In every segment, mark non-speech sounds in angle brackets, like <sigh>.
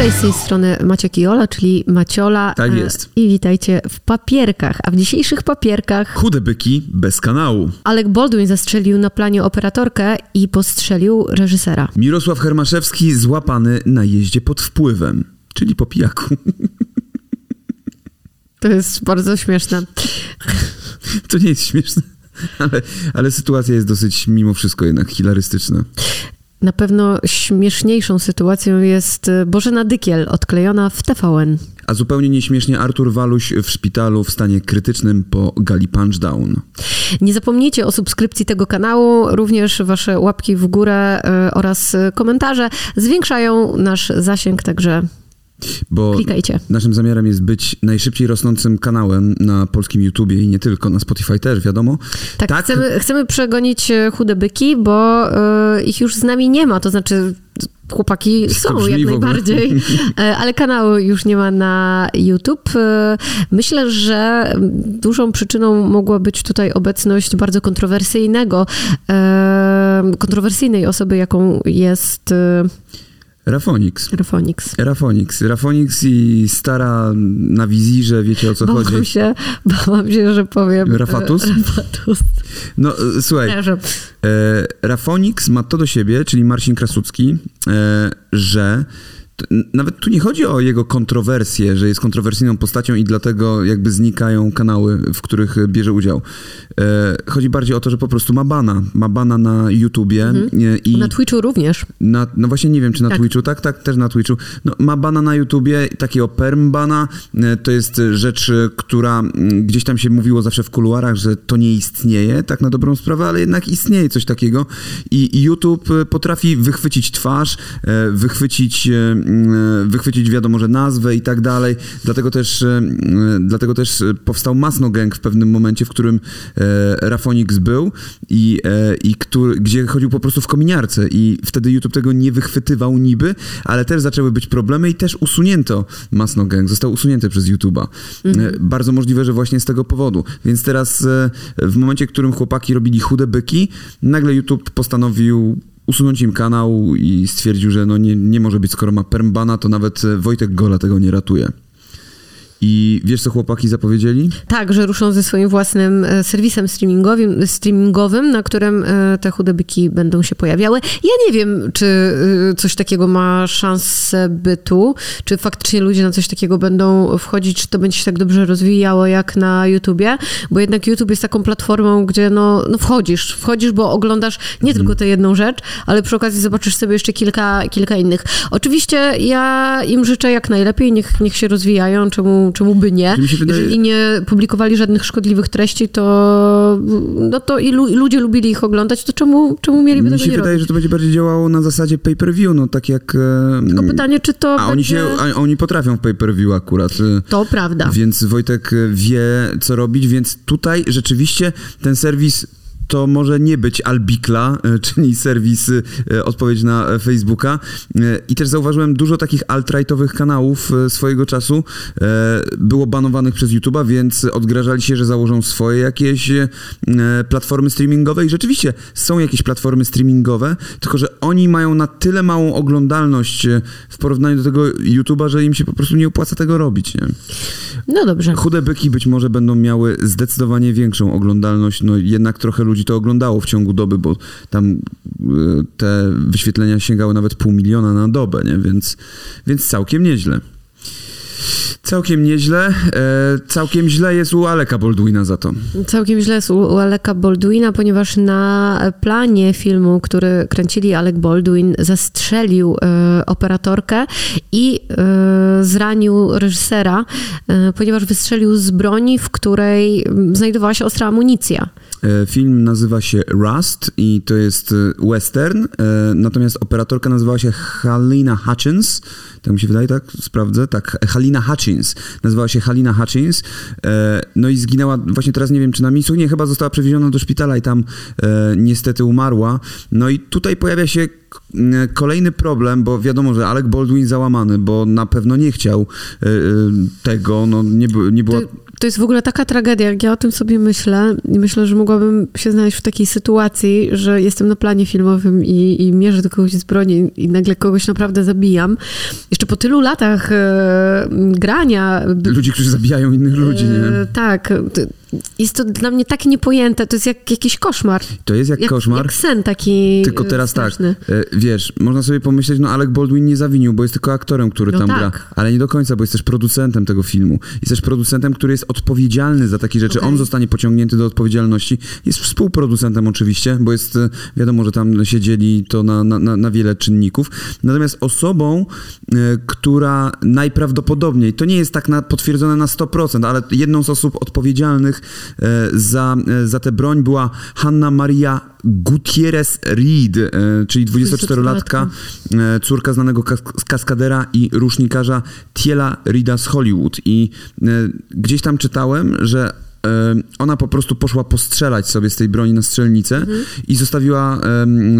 Cześć, z tej strony Maciek i Ola, czyli Maciola. Tak E, jest. I witajcie w papierkach. A w dzisiejszych papierkach Chude byki bez kanału. Alec Baldwin zastrzelił na planie operatorkę i postrzelił reżysera. Mirosław Hermaszewski złapany na jeździe pod wpływem, czyli po pijaku. To jest bardzo śmieszne. To nie jest śmieszne, ale, ale sytuacja jest dosyć mimo wszystko jednak hilarystyczna. Na pewno śmieszniejszą sytuacją jest e, Bożena Dykiel, odklejona w TVN. A zupełnie nieśmiesznie Artur Waluś w szpitalu w stanie krytycznym po gali punchdown. Nie zapomnijcie o subskrypcji tego kanału, również wasze łapki w górę e, oraz komentarze zwiększają nasz zasięg, także Bo klikajcie. naszym zamiarem jest być najszybciej rosnącym kanałem na polskim YouTubie i nie tylko, na Spotify też, wiadomo. Tak, Chcemy, chcemy przegonić e, chude byki, bo e, ich już z nami nie ma, to znaczy chłopaki są jak najbardziej, e, ale kanału już nie ma na YouTube. Myślę, że dużą przyczyną mogła być tutaj obecność bardzo kontrowersyjnego, kontrowersyjnej osoby, jaką jest Rafonix. Rafonix. Rafonix. Rafonix i stara na wizirze, wiecie o co chodzi. Bałam się, bałam się, że powiem... e, Rafatus? Rafatus. No e, słuchaj, Przepraszam. E, Rafonix ma to do siebie, czyli Marcin Krasucki, że nawet tu nie chodzi o jego kontrowersję, że jest kontrowersyjną postacią i dlatego jakby znikają kanały, w których bierze udział. E, chodzi bardziej o to, że po prostu ma bana. Ma bana na YouTubie e, i Na Twitchu również. na, no właśnie nie wiem, czy na Tak. Twitchu, tak, tak, też na Twitchu. No, ma bana na YouTubie, takiego perm bana. E, To jest rzecz, która gdzieś tam się mówiło zawsze w kuluarach, że to nie istnieje, tak na dobrą sprawę, ale jednak istnieje coś takiego. I YouTube e, potrafi wychwycić twarz, wychwycić, wychwycić wiadomo, że nazwę i tak dalej. Dlatego też, e, mm, dlatego też powstał Masno Gang w pewnym momencie, w którym Rafonix był i, i który, gdzie chodził po prostu w kominiarce i wtedy YouTube tego nie wychwytywał niby, ale też zaczęły być problemy i też usunięto Masno Gang, został usunięty przez YouTube'a. E, Bardzo możliwe, że właśnie z tego powodu. Więc teraz w momencie, w którym chłopaki robili chude byki, nagle YouTube postanowił usunąć im kanał i stwierdził, że no nie, nie może być, skoro ma permbana, to nawet e, Wojtek Gola tego nie ratuje. I wiesz, co chłopaki zapowiedzieli? Tak, że ruszą ze swoim własnym e, serwisem streamingowym, streamingowym na którym e, te chude byki będą się pojawiały. Ja nie wiem, czy e, coś takiego ma szansę bytu, czy faktycznie ludzie na coś takiego będą wchodzić, czy to będzie się tak dobrze rozwijało jak na YouTubie, bo jednak YouTube jest taką platformą, gdzie no, no wchodzisz, wchodzisz, bo oglądasz nie tylko tę jedną rzecz, ale przy okazji zobaczysz sobie jeszcze kilka, kilka innych. Oczywiście ja im życzę jak najlepiej, niech, niech się rozwijają, czemu, czemu by nie. Wydaje- Jeżeli nie publikowali żadnych szkodliwych treści, to no to i, lu, i ludzie lubili ich oglądać, to czemu, czemu mieliby Mi tego się nie wydaje, robić? że to będzie bardziej działało na zasadzie pay-per-view, no tak jak... e, Tylko pytanie, czy to A oni, będzie... się, a oni potrafią w pay-per-view akurat. e, To prawda. Więc Wojtek e, wie, co robić, więc tutaj rzeczywiście ten serwis to może nie być Albikla, e, czyli serwis e, odpowiedź na Facebooka. E, I też zauważyłem dużo takich alt-rightowych kanałów swojego czasu było banowanych przez YouTube'a, więc odgrażali się, że założą swoje jakieś platformy streamingowe i rzeczywiście są jakieś platformy streamingowe, tylko że oni mają na tyle małą oglądalność w porównaniu do tego YouTube'a, że im się po prostu nie opłaca tego robić. Nie? No dobrze. Chude byki być może będą miały zdecydowanie większą oglądalność, no jednak trochę ludzi to oglądało w ciągu doby, bo tam y, te wyświetlenia sięgały nawet pół miliona na dobę, nie? Więc, więc całkiem nieźle. Całkiem nieźle. E, całkiem źle jest u Aleka Baldwina za to. Całkiem źle jest u, u Aleka Baldwina, ponieważ na planie filmu, który kręcili Alec Baldwin, zastrzelił e, operatorkę i e, zranił reżysera, ponieważ wystrzelił z broni, w której znajdowała się ostra amunicja. Film nazywa się Rust i to jest western, natomiast operatorka nazywała się Halina Hutchins. Tak mi się wydaje, tak? Sprawdzę. Tak, Halina Hutchins. Nazywała się Halina Hutchins. E, No i zginęła, właśnie teraz nie wiem, czy na miejscu, nie, chyba została przewieziona do szpitala i tam e, niestety umarła. No i tutaj pojawia się kolejny problem, bo wiadomo, że Alec Baldwin załamany, bo na pewno nie chciał y, y, tego, no nie, nie była... To, to jest w ogóle taka tragedia, jak ja o tym sobie myślę i myślę, że mogłabym się znaleźć w takiej sytuacji, że jestem na planie filmowym i, i mierzę do kogoś z broni i nagle kogoś naprawdę zabijam. Jeszcze po tylu latach e, grania... Ludzi, którzy zabijają innych ludzi, nie? e, tak. Jest to dla mnie tak niepojęte, to jest jak jakiś koszmar. To jest jak, Jak, koszmar. jak sen taki Tylko e, teraz straszny. tak, e, wiesz, można sobie pomyśleć, no Alec Baldwin nie zawinił, bo jest tylko aktorem, który No tam tak. gra, ale nie do końca, bo jest też producentem tego filmu. Jest też producentem, który jest odpowiedzialny za takie rzeczy. Okej. On zostanie pociągnięty do odpowiedzialności. Jest współproducentem oczywiście, bo jest, e, wiadomo, że tam się dzieli to na, na, na, wiele czynników. Natomiast osobą, e, która najprawdopodobniej, to nie jest tak na, potwierdzone na 100%, ale jedną z osób odpowiedzialnych e, za, za tę broń była Hanna Maria Gutierrez Reed, czyli 24-latka, e, córka znanego kas- kaskadera i rusznikarza Tiela Reeda z Hollywood. I e, gdzieś tam czytałem, że ona po prostu poszła postrzelać sobie z tej broni na strzelnicę i zostawiła,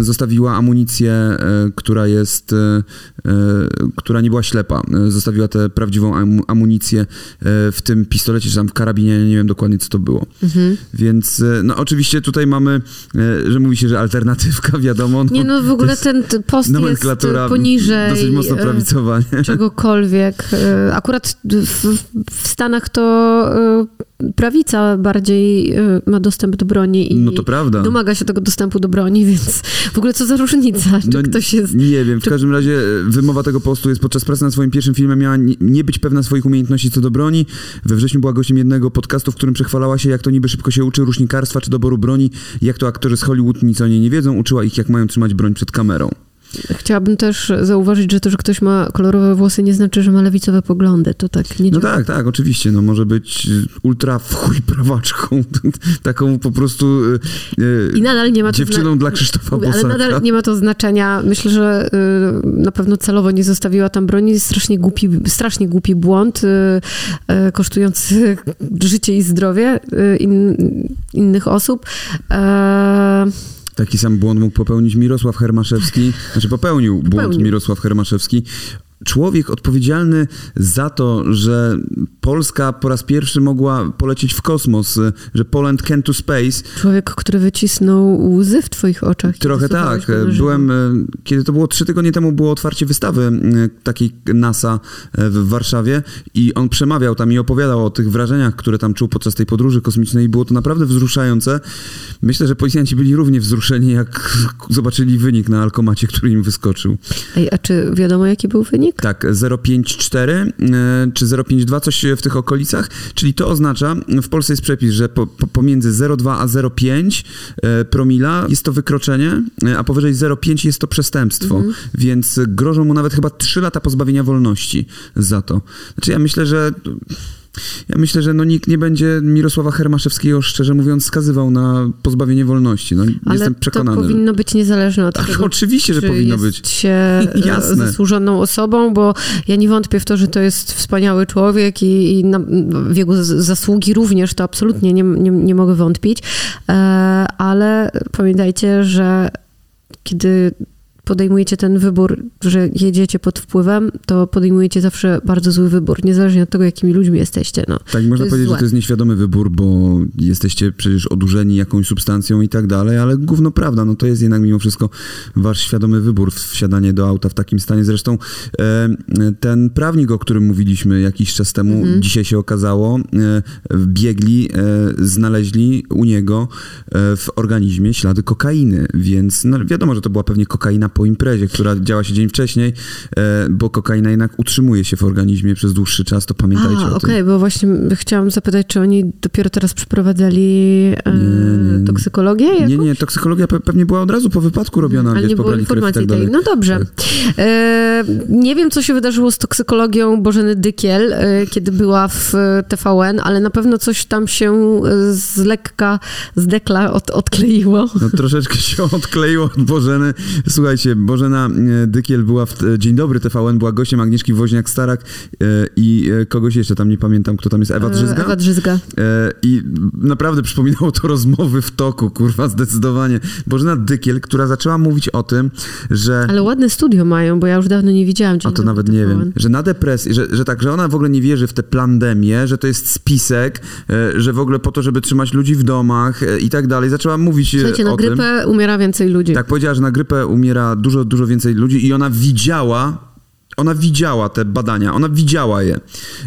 zostawiła amunicję, e, która jest, e, e, która nie była ślepa. Zostawiła tę prawdziwą am- amunicję w tym pistolecie, czy tam w karabinie, nie wiem dokładnie co to było. Mhm. Więc no oczywiście tutaj mamy, że mówi się, że alternatywka, <laughs> wiadomo. Nie no, w ogóle ten post jest poniżej dosyć mocno prawicowa. nie? czegokolwiek. Akurat w, w Stanach to e, prawica bardziej e, ma dostęp do broni i No domaga się tego dostępu do broni, <laughs> więc w ogóle co za różnica, czy No, ktoś jest... Nie wiem, w czy- każdym razie e, wymowa tego postu jest podczas pracy nad swoim pierwszym filmem miała nie- nie być pewna swoich umiejętności co do broni. We wrześniu była gościem jednego podcastu, w którym przechwalała się, jak to niby szybko się uczy rusznikarstwa czy doboru broni, jak to aktorzy z Hollywood nic o niej nie wiedzą, uczyła ich, jak mają trzymać broń przed kamerą. Chciałabym też zauważyć, że to, że ktoś ma kolorowe włosy nie znaczy, że ma lewicowe poglądy. To tak nie No działa. tak, tak, oczywiście, no może być ultra w chuj prawaczką, <laughs> taką po prostu y, I nadal nie ma dziewczyną dla Krzysztofa Ale Bosaka. nadal nie ma to znaczenia. Myślę, że y, na pewno celowo nie zostawiła tam broni. Strasznie głupi, strasznie głupi błąd, y, y, kosztujący <laughs> życie i zdrowie in, innych osób. E, Taki sam błąd mógł popełnić Mirosław Hermaszewski, znaczy popełnił błąd Popełnił. Mirosław Hermaszewski. Człowiek odpowiedzialny za to, że Polska po raz pierwszy mogła polecieć w kosmos, że Poland can to space. człowiek, który wycisnął łzy w twoich oczach. Trochę tak. Byłem, y, kiedy to było trzy tygodnie temu, było otwarcie wystawy y, takiej NASA y, w Warszawie i on przemawiał tam i opowiadał o tych wrażeniach, które tam czuł podczas tej podróży kosmicznej i było to naprawdę wzruszające. Myślę, że policjanci byli równie wzruszeni, jak <laughs> zobaczyli wynik na alkomacie, który im wyskoczył. Ej, a czy wiadomo, jaki był wynik? Tak, 0,54 e, czy 0,52, coś w tych okolicach, czyli to oznacza, w Polsce jest przepis, że po, po, pomiędzy 0,2 a 0,5 e, promila jest to wykroczenie, e, a powyżej 0,5 jest to przestępstwo, więc grożą mu nawet chyba 3 lata pozbawienia wolności za to. Znaczy ja myślę, że ja myślę, że no nikt nie będzie Mirosława Hermaszewskiego, szczerze mówiąc, skazywał na pozbawienie wolności. No, Ale jestem przekonany. to że- powinno być niezależne od Ach, tego, oczywiście, że powinno być. się <laughs> e, Jasne. zasłużoną osobą, bo ja nie wątpię w to, że to jest wspaniały człowiek i, i na, w jego zasługi również to absolutnie nie, nie, nie mogę wątpić, e, ale pamiętajcie, że kiedy podejmujecie ten wybór, że jedziecie pod wpływem, to podejmujecie zawsze bardzo zły wybór, niezależnie od tego, jakimi ludźmi jesteście. No. Tak, można powiedzieć, złe. że to jest nieświadomy wybór, bo jesteście przecież odurzeni jakąś substancją i tak dalej, ale gówno prawda, no to jest jednak mimo wszystko wasz świadomy wybór, wsiadanie do auta w takim stanie. Zresztą e, ten prawnik, o którym mówiliśmy jakiś czas temu, Mhm. dzisiaj się okazało, e, biegli, e, znaleźli u niego w organizmie ślady kokainy, więc no, wiadomo, że to była pewnie kokaina po imprezie, która działa się dzień wcześniej, e, bo kokaina jednak utrzymuje się w organizmie przez dłuższy czas, to pamiętajcie A, o tym. okej, bo właśnie chciałam zapytać, czy oni dopiero teraz przeprowadzali e, Nie, nie. toksykologię? Nie, jakąś? nie, toksykologia pe- pewnie była od razu po wypadku robiona, Ale wiesz, nie było i informacji tak tej. No dobrze. E, nie wiem, co się wydarzyło z toksykologią Bożeny Dykiel, e, kiedy była w TVN, ale na pewno coś tam się z lekka, z dekla od, odkleiło. No troszeczkę się odkleiło od Bożeny. Słuchajcie, Bożena e, Dykiel była w Dzień Dobry TVN, była gościem Agnieszki Woźniak-Starak e, i e, kogoś jeszcze tam nie pamiętam, kto tam jest, Ewa Drzyzga? Ewa Drzyzga. E, I naprawdę przypominało to rozmowy w toku, kurwa, zdecydowanie. Bożena Dykiel, która zaczęła mówić o tym, że... Ale ładne studio mają, bo ja już dawno nie widziałam. Dzień A to nawet nie wiem. Że na depresji, że, że tak, że ona w ogóle nie wierzy w tę pandemię, że to jest spisek, że w ogóle po to, żeby trzymać ludzi w domach i tak dalej. Zaczęła mówić Słuchajcie, na grypę umiera więcej ludzi. Tak, powiedziała, że na grypę umiera dużo, dużo więcej ludzi i ona widziała ona widziała te badania, ona widziała je,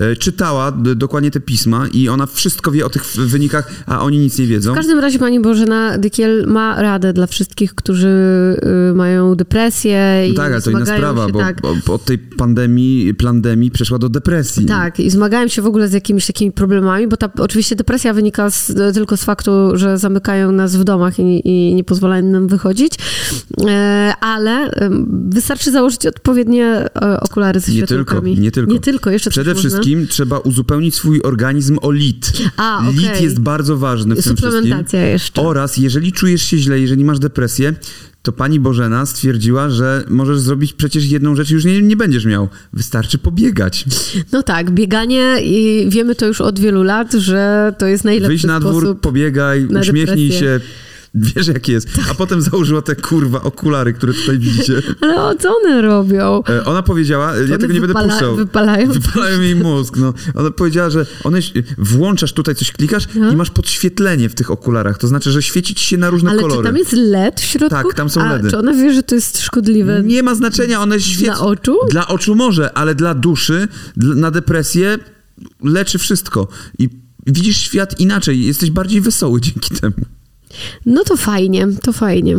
e, czytała dokładnie te pisma i ona wszystko wie o tych wynikach, a oni nic nie wiedzą. W każdym razie pani Bożena Dykiel ma radę dla wszystkich, którzy y, mają depresję. No tak, ale to inna sprawa, się, bo, tak. bo, od tej pandemii, pandemii przeszła do depresji. Tak, i zmagają się w ogóle z jakimiś takimi problemami, bo ta oczywiście depresja wynika z, tylko z faktu, że zamykają nas w domach i, i nie pozwalają nam wychodzić, e, ale wystarczy założyć odpowiednie e, okulary ze nie tylko, nie tylko. Nie tylko, jeszcze Przede wszystkim można? trzeba uzupełnić swój organizm o lit. A, okay. Lit jest bardzo ważny w tym wszystkim. jeszcze. Oraz jeżeli czujesz się źle, jeżeli masz depresję, to pani Bożena stwierdziła, że możesz zrobić przecież jedną rzecz już nie, nie będziesz miał. Wystarczy pobiegać. No tak, bieganie i wiemy to już od wielu lat, że to jest najlepszy Wyjdź na dwór, pobiegaj, na uśmiechnij się, <laughs> Wiesz jak jest. A potem założyła te kurwa okulary, które tutaj widzicie. <laughs> Ale o co one robią? E, ona powiedziała, to ja tego nie będę puszczał. Wypalają. <laughs> Wypalają jej mózg. No. Ona powiedziała, że one włączasz tutaj coś, klikasz no. i masz podświetlenie w tych okularach. To znaczy, że świeci ci się na różne Ale kolory. Ale czy tam jest LED w środku? Tak, tam są A, LEDy. Czy ona wie, że to jest szkodliwe? Nie ma znaczenia, one świecą. Dla oczu? Dla oczu może, ale dla duszy, na depresję leczy wszystko. I widzisz świat inaczej. Jesteś bardziej wesoły dzięki temu. No to fajnie, to fajnie.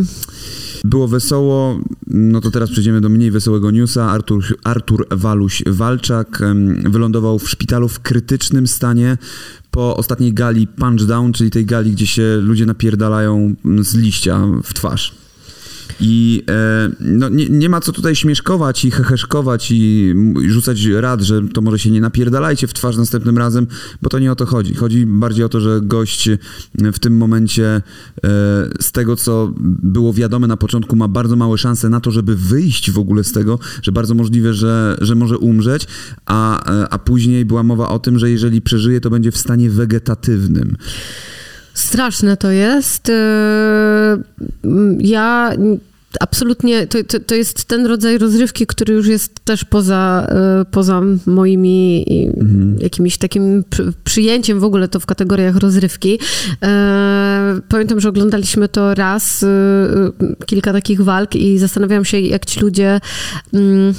Było wesoło, no to teraz przejdziemy do mniej wesołego newsa. Artur, Artur Waluś-Walczak wylądował w szpitalu w krytycznym stanie po ostatniej gali Punchdown, czyli tej gali, gdzie się ludzie napierdalają z liścia w twarz. I e, no, nie, nie, ma co tutaj śmieszkować i heheszkować i rzucać rad, że to może się nie napierdalajcie w twarz następnym razem, bo to nie o to chodzi. Chodzi bardziej o to, że gość w tym momencie e, z tego, co było wiadome na początku, ma bardzo małe szanse na to, żeby wyjść w ogóle z tego, że bardzo możliwe, że, że może umrzeć, a, a później była mowa o tym, że jeżeli przeżyje, to będzie w stanie wegetatywnym. Straszne to jest. E, ja absolutnie, to, to, to, jest ten rodzaj rozrywki, który już jest też poza, e, poza moimi mhm. jakimś takim przyjęciem w ogóle to w kategoriach rozrywki. E, pamiętam, że oglądaliśmy to raz, kilka takich walk i zastanawiałam się, jak ci ludzie mm,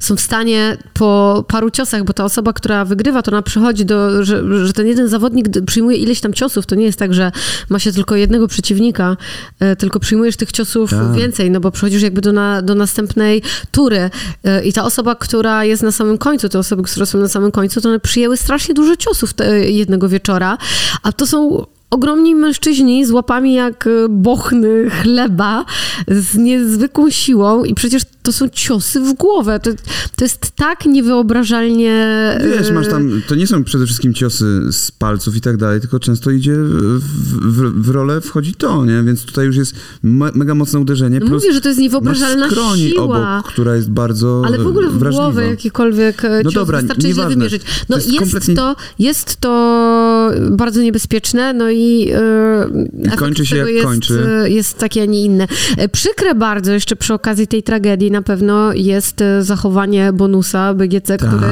są w stanie po paru ciosach, bo ta osoba, która wygrywa, to ona przychodzi do, że, że ten jeden zawodnik przyjmuje ileś tam ciosów. To nie jest tak, że ma się tylko jednego przeciwnika, e, tylko przyjmujesz tych ciosów tak. więcej, no bo przychodzisz jakby do, na, do następnej tury e, i ta osoba, która jest na samym końcu, te osoby, które są na samym końcu, to one przyjęły strasznie dużo ciosów jednego wieczora, a to są ogromni mężczyźni z łapami jak e, bochny chleba, z niezwykłą siłą i przecież to są ciosy w głowę. To, to jest tak niewyobrażalnie... Wiesz, masz tam, to nie są przede wszystkim ciosy z palców i tak dalej, tylko często idzie w, w, w rolę wchodzi to, nie? Więc tutaj już jest me, mega mocne uderzenie. Plus Mówię, że to jest niewyobrażalna masz siła. obok, która jest bardzo Ale w ogóle w wrażliwa. głowę jakikolwiek e, no cios dobra, wystarczy źle wymierzyć. No to jest, jest, kompletnie... to, jest to bardzo niebezpieczne, no i, yy, I kończy się jak jest, kończy. jest takie, a nie inne. Przykre bardzo jeszcze przy okazji tej tragedii na pewno jest e, zachowanie bonusa BGC, tak. który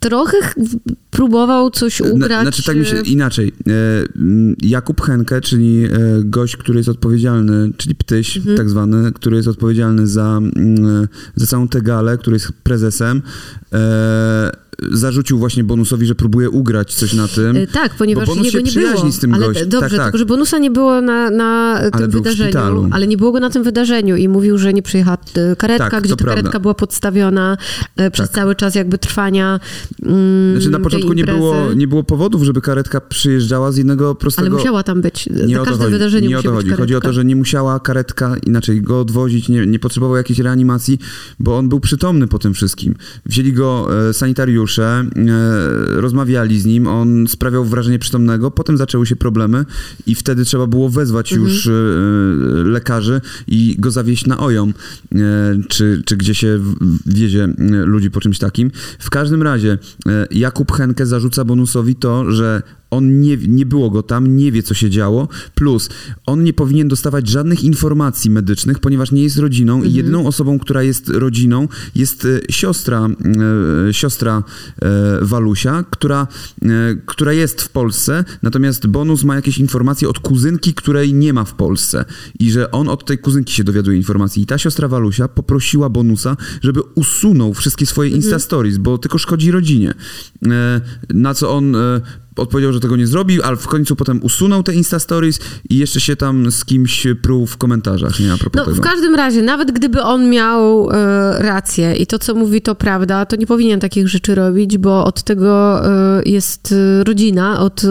trochę próbował coś ugrać. Znaczy tak mi się inaczej. E, Jakub Henke, czyli e, gość, który jest odpowiedzialny, czyli Ptyś mhm. tak zwany, który jest odpowiedzialny za, za całą tę galę, który jest prezesem, zarzucił właśnie bonusowi, że próbuje ugrać coś na tym. E, tak, ponieważ bo bonus jego się nie było. z tym ale gościem. Dobrze, tak, tak. tylko że bonusa nie było na, na tym wydarzeniu, ale nie było go na tym wydarzeniu i mówił, że nie przyjechała e, karetka, tak, gdzie ta prawda. karetka była podstawiona e, przez tak. cały czas jakby trwania mm, Znaczy na początku nie było, nie było powodów, żeby karetka przyjeżdżała z innego prostego... Ale musiała tam być. Nie na każdym chodzi. wydarzeniu Nie o to chodzi. Chodzi o to, że nie musiała karetka inaczej go odwozić, nie, nie potrzebował jakiejś reanimacji, bo on był przytomny po tym wszystkim. Wzięli go sanitariusze wolontariusze e, rozmawiali z nim, on sprawiał wrażenie przytomnego, potem zaczęły się problemy i wtedy trzeba było wezwać Mhm. już e, lekarzy i go zawieźć na OJOM, e, czy, czy gdzie się wiezie ludzi po czymś takim. W każdym razie Jakub Henke zarzuca Bonusowi to, że on nie, nie było go tam, nie wie, co się działo. Plus, on nie powinien dostawać żadnych informacji medycznych, ponieważ nie jest rodziną i jedyną osobą, która jest rodziną, jest e, siostra, e, siostra e, Walusia, która, która jest w Polsce, natomiast Bonus ma jakieś informacje od kuzynki, której nie ma w Polsce. I że on od tej kuzynki się dowiaduje informacji. I ta siostra Walusia poprosiła Bonusa, żeby usunął wszystkie swoje Insta Stories, bo tylko szkodzi rodzinie. Na co on odpowiedział, że tego nie zrobił, ale w końcu potem usunął te Insta Stories i jeszcze się tam z kimś pruł w komentarzach, nie? A propos No, tego. w każdym razie, nawet gdyby on miał e, rację i to, co mówi, to prawda, to nie powinien takich rzeczy robić, bo od tego e, jest e, rodzina, od,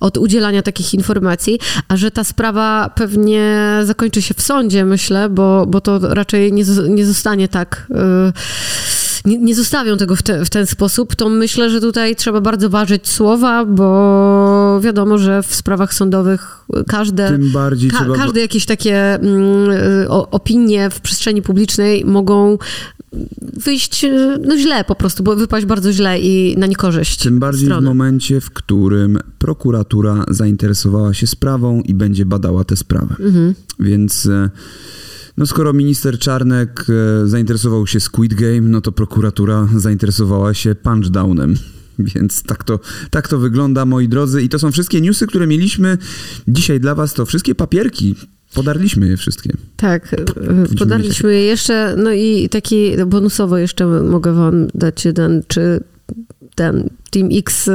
od udzielania takich informacji, a że ta sprawa pewnie zakończy się w sądzie, myślę, bo, bo to raczej nie, nie zostanie tak. Nie, nie zostawią tego w, te, w ten sposób, to myślę, że tutaj trzeba bardzo ważyć słowa, bo wiadomo, że w sprawach sądowych każde. Tym bardziej Ka- trzeba... każde jakieś takie mm, y, opinie w przestrzeni publicznej mogą wyjść y, no źle po prostu, bo wypaść bardzo źle i na niekorzyść Tym bardziej strony. w momencie, w którym prokuratura zainteresowała się sprawą i będzie badała tę sprawę. Mhm. Więc e, no skoro minister Czarnek e, zainteresował się Squid Game, no to prokuratura zainteresowała się Punchdownem. <laughs> Więc tak to, tak to wygląda, moi drodzy. I to są wszystkie newsy, które mieliśmy dzisiaj dla was. To wszystkie papierki. Podarliśmy je wszystkie. Tak, y, podaliśmy je jeszcze, no i taki bonusowo jeszcze mogę wam dać jeden, czy ten Team X, y,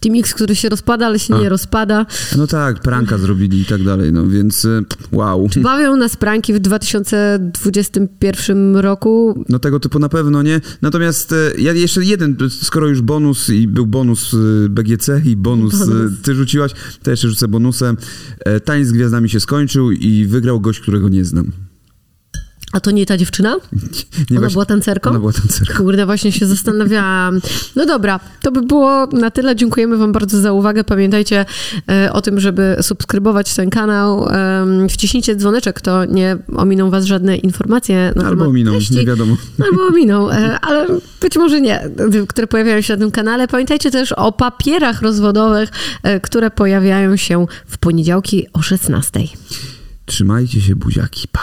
Team X, który się rozpada, ale się A. nie rozpada. No tak, pranka zrobili i tak dalej. No więc e, wow. Bawią nas pranki w 2021 roku. No tego typu na pewno nie. Natomiast e, ja jeszcze jeden, skoro już bonus i był bonus BGC i bonus, Bonus. ty rzuciłaś, to jeszcze rzucę bonusem. E, Tańc z gwiazdami się skończył i wygrał gość, którego nie znam. A to nie ta dziewczyna? Nie Ona właśnie- była tancerką? Ona była tancerką. Kurde, właśnie się zastanawiałam. No dobra, to by było na tyle. Dziękujemy Wam bardzo za uwagę. Pamiętajcie e, o tym, żeby subskrybować ten kanał. Em, wciśnijcie dzwoneczek, to nie ominą Was żadne informacje na Albo temat miną, treści. nie wiadomo. Albo ominą, e, ale być może nie, e, które pojawiają się na tym kanale. Pamiętajcie też o papierach rozwodowych, e, które pojawiają się w poniedziałki o 16. Trzymajcie się buziaki, pa.